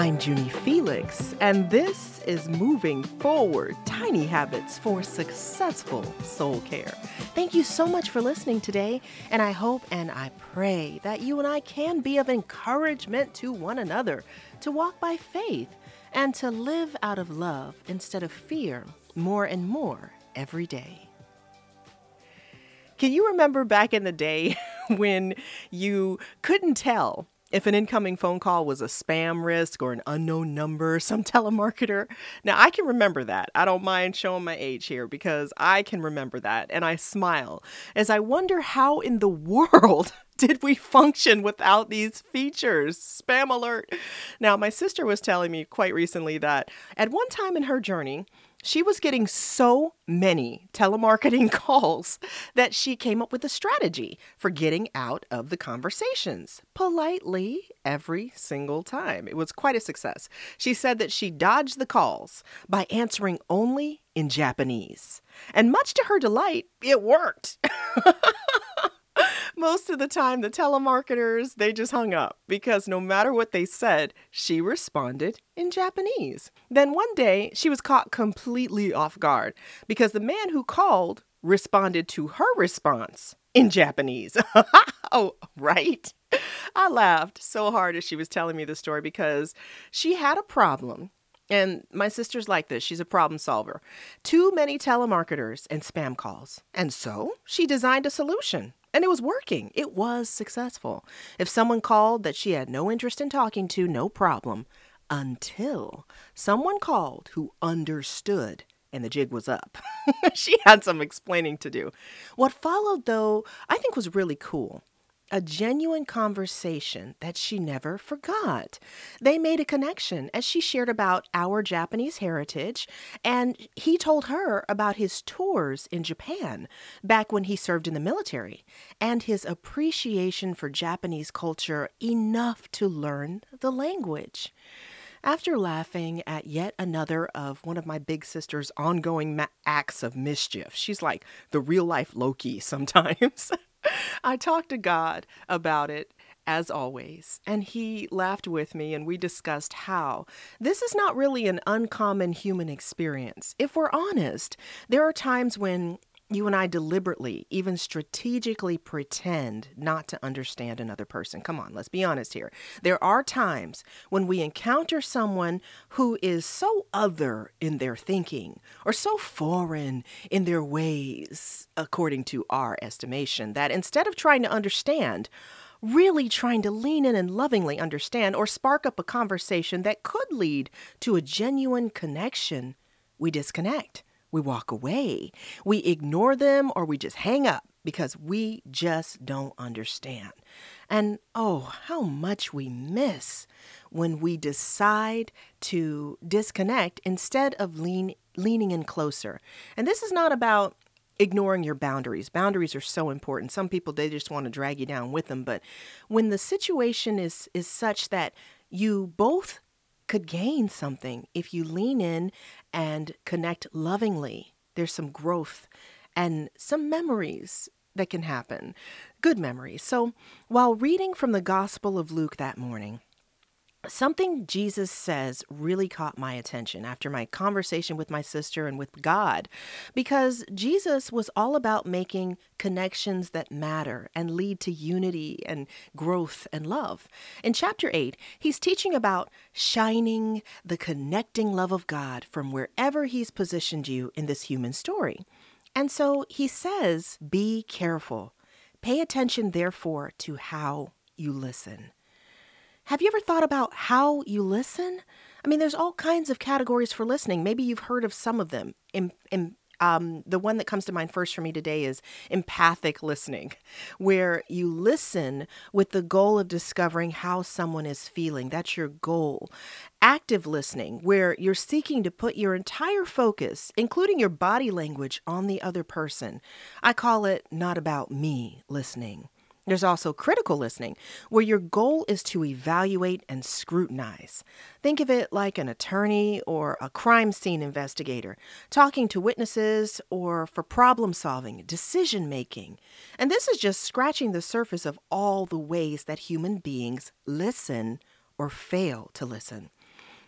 I'm Junie Felix, and this is Moving Forward Tiny Habits for Successful Soul Care. Thank you so much for listening today, and I hope and I pray that you and I can be of encouragement to one another to walk by faith and to live out of love instead of fear more and more every day. Can you remember back in the day when you couldn't tell if an incoming phone call was a spam risk or an unknown number, some telemarketer. Now, I can remember that. I don't mind showing my age here because I can remember that. And I smile as I wonder how in the world did we function without these features? Spam alert. Now, my sister was telling me quite recently that at one time in her journey, she was getting so many telemarketing calls that she came up with a strategy for getting out of the conversations politely every single time. It was quite a success. She said that she dodged the calls by answering only in Japanese. And much to her delight, it worked. most of the time the telemarketers they just hung up because no matter what they said she responded in japanese then one day she was caught completely off guard because the man who called responded to her response in japanese oh right i laughed so hard as she was telling me the story because she had a problem and my sister's like this. She's a problem solver. Too many telemarketers and spam calls. And so she designed a solution. And it was working. It was successful. If someone called that she had no interest in talking to, no problem. Until someone called who understood and the jig was up. she had some explaining to do. What followed, though, I think was really cool a genuine conversation that she never forgot. They made a connection as she shared about our Japanese heritage, and he told her about his tours in Japan back when he served in the military and his appreciation for Japanese culture enough to learn the language. After laughing at yet another of one of my big sister's ongoing ma- acts of mischief, she's like the real life Loki sometimes. I talked to God about it as always, and he laughed with me, and we discussed how this is not really an uncommon human experience. If we're honest, there are times when you and I deliberately, even strategically pretend not to understand another person. Come on, let's be honest here. There are times when we encounter someone who is so other in their thinking or so foreign in their ways, according to our estimation, that instead of trying to understand, really trying to lean in and lovingly understand or spark up a conversation that could lead to a genuine connection, we disconnect we walk away, we ignore them, or we just hang up because we just don't understand. And oh, how much we miss when we decide to disconnect instead of lean, leaning in closer. And this is not about ignoring your boundaries. Boundaries are so important. Some people they just want to drag you down with them, but when the situation is is such that you both could gain something if you lean in and connect lovingly. There's some growth and some memories that can happen, good memories. So while reading from the Gospel of Luke that morning, Something Jesus says really caught my attention after my conversation with my sister and with God, because Jesus was all about making connections that matter and lead to unity and growth and love. In chapter 8, he's teaching about shining the connecting love of God from wherever he's positioned you in this human story. And so he says, Be careful. Pay attention, therefore, to how you listen. Have you ever thought about how you listen? I mean, there's all kinds of categories for listening. Maybe you've heard of some of them. In, in, um, the one that comes to mind first for me today is empathic listening, where you listen with the goal of discovering how someone is feeling. That's your goal. Active listening, where you're seeking to put your entire focus, including your body language, on the other person. I call it not about me listening. There's also critical listening, where your goal is to evaluate and scrutinize. Think of it like an attorney or a crime scene investigator, talking to witnesses or for problem solving, decision making. And this is just scratching the surface of all the ways that human beings listen or fail to listen.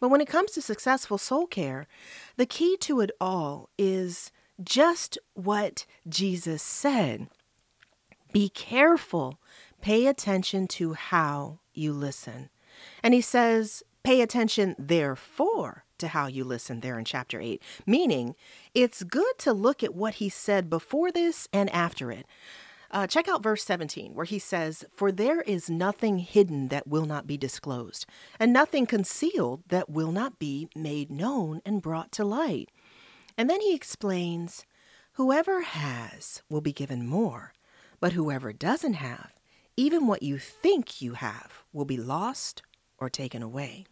But when it comes to successful soul care, the key to it all is just what Jesus said. Be careful, pay attention to how you listen. And he says, pay attention, therefore, to how you listen there in chapter 8, meaning it's good to look at what he said before this and after it. Uh, check out verse 17, where he says, For there is nothing hidden that will not be disclosed, and nothing concealed that will not be made known and brought to light. And then he explains, Whoever has will be given more, but whoever doesn't have, even what you think you have, will be lost or taken away.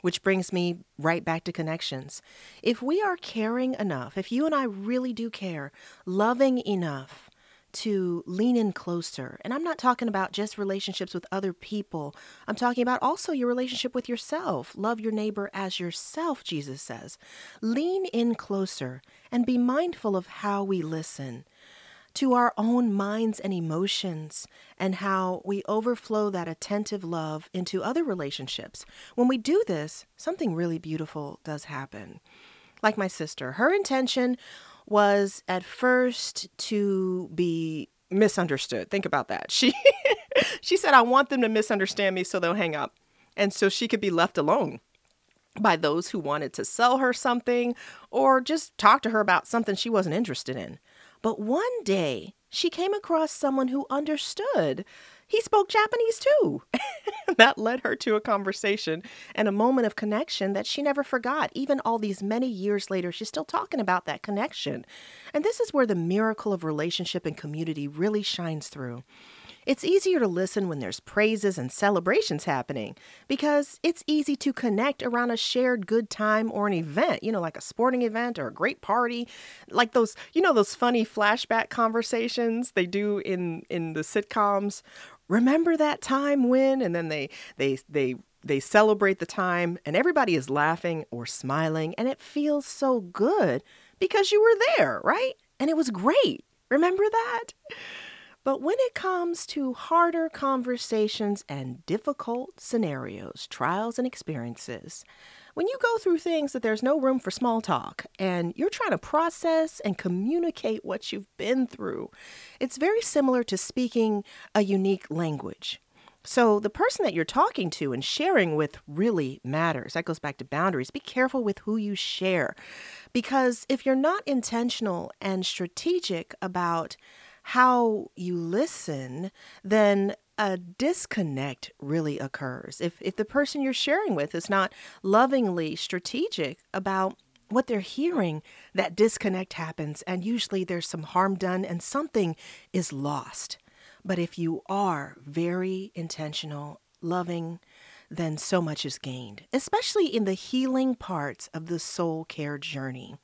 Which brings me right back to connections. If we are caring enough, if you and I really do care, loving enough to lean in closer, and I'm not talking about just relationships with other people, I'm talking about also your relationship with yourself. Love your neighbor as yourself, Jesus says. Lean in closer and be mindful of how we listen to our own minds and emotions and how we overflow that attentive love into other relationships. When we do this, something really beautiful does happen. Like my sister, her intention was at first to be misunderstood. Think about that. She she said I want them to misunderstand me so they'll hang up. And so she could be left alone by those who wanted to sell her something or just talk to her about something she wasn't interested in. But one day, she came across someone who understood. He spoke Japanese too. that led her to a conversation and a moment of connection that she never forgot. Even all these many years later, she's still talking about that connection. And this is where the miracle of relationship and community really shines through. It's easier to listen when there's praises and celebrations happening because it's easy to connect around a shared good time or an event, you know, like a sporting event or a great party, like those, you know, those funny flashback conversations they do in in the sitcoms. Remember that time when and then they they they they celebrate the time and everybody is laughing or smiling and it feels so good because you were there, right? And it was great. Remember that? But when it comes to harder conversations and difficult scenarios, trials, and experiences, when you go through things that there's no room for small talk and you're trying to process and communicate what you've been through, it's very similar to speaking a unique language. So, the person that you're talking to and sharing with really matters. That goes back to boundaries. Be careful with who you share. Because if you're not intentional and strategic about how you listen, then a disconnect really occurs. If if the person you're sharing with is not lovingly strategic about what they're hearing, that disconnect happens and usually there's some harm done and something is lost. But if you are very intentional, loving, then so much is gained, especially in the healing parts of the soul care journey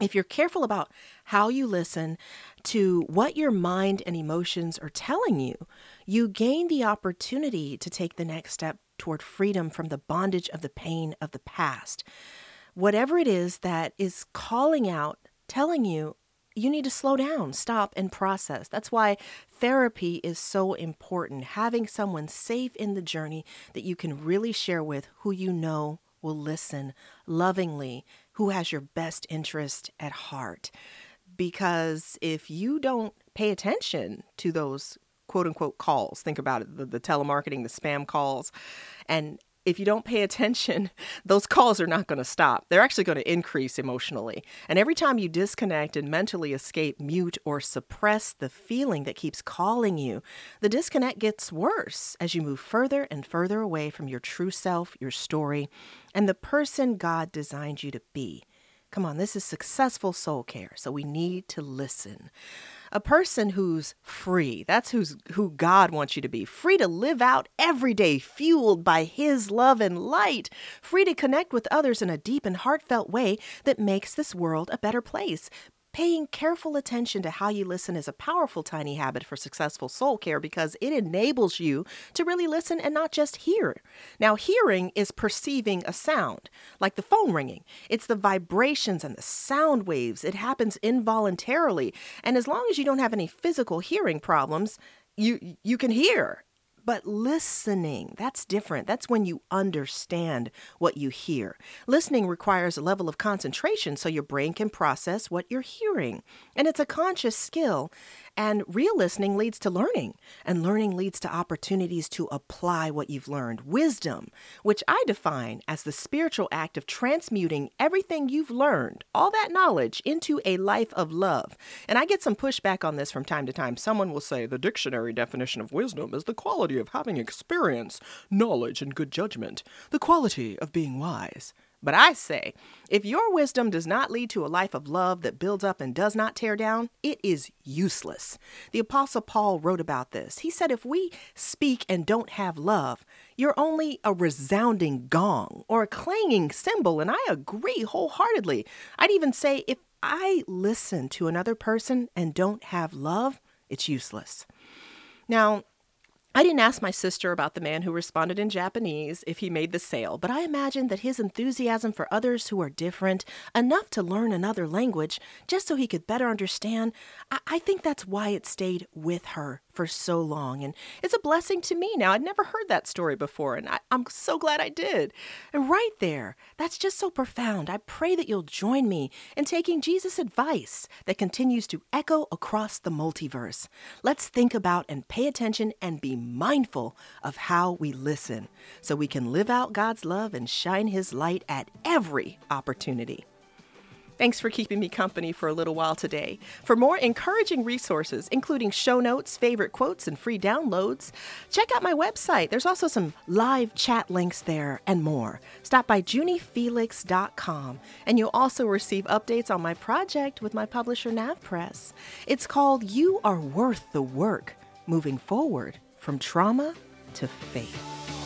if you're careful about how you listen to what your mind and emotions are telling you, you gain the opportunity to take the next step toward freedom from the bondage of the pain of the past. Whatever it is that is calling out, telling you, you need to slow down, stop, and process. That's why therapy is so important. Having someone safe in the journey that you can really share with who you know will listen lovingly, who has your best interest at heart. Because if you don't pay attention to those quote unquote calls, think about it the, the telemarketing, the spam calls, and if you don't pay attention, those calls are not going to stop. They're actually going to increase emotionally. And every time you disconnect and mentally escape, mute, or suppress the feeling that keeps calling you, the disconnect gets worse as you move further and further away from your true self, your story, and the person God designed you to be. Come on, this is successful soul care, so we need to listen a person who's free. That's who's who God wants you to be. Free to live out every day fueled by his love and light. Free to connect with others in a deep and heartfelt way that makes this world a better place. Paying careful attention to how you listen is a powerful tiny habit for successful soul care because it enables you to really listen and not just hear. Now, hearing is perceiving a sound, like the phone ringing. It's the vibrations and the sound waves. It happens involuntarily. And as long as you don't have any physical hearing problems, you you can hear But listening, that's different. That's when you understand what you hear. Listening requires a level of concentration so your brain can process what you're hearing. And it's a conscious skill. And real listening leads to learning, and learning leads to opportunities to apply what you've learned. Wisdom, which I define as the spiritual act of transmuting everything you've learned, all that knowledge, into a life of love. And I get some pushback on this from time to time. Someone will say the dictionary definition of wisdom is the quality of having experience, knowledge, and good judgment, the quality of being wise. But I say, if your wisdom does not lead to a life of love that builds up and does not tear down, it is useless. The Apostle Paul wrote about this. He said, if we speak and don't have love, you're only a resounding gong or a clanging cymbal. And I agree wholeheartedly. I'd even say, if I listen to another person and don't have love, it's useless. Now, I didn't ask my sister about the man who responded in Japanese if he made the sale, but I imagine that his enthusiasm for others who are different, enough to learn another language just so he could better understand, I, I think that's why it stayed with her for so long. And it's a blessing to me now. I'd never heard that story before, and I, am so glad I did. And right there, that's just so profound. I pray that you'll join me in taking Jesus' advice that continues to echo across the multiverse. Let's think about and pay attention and be mindful of how we listen so we can live out God's love and shine His light at every opportunity. Thanks for keeping me company for a little while today. For more encouraging resources, including show notes, favorite quotes, and free downloads, check out my website. There's also some live chat links there and more. Stop by juniefelix.com and you'll also receive updates on my project with my publisher NavPress. It's called You Are Worth the Work Moving Forward from Trauma to Faith.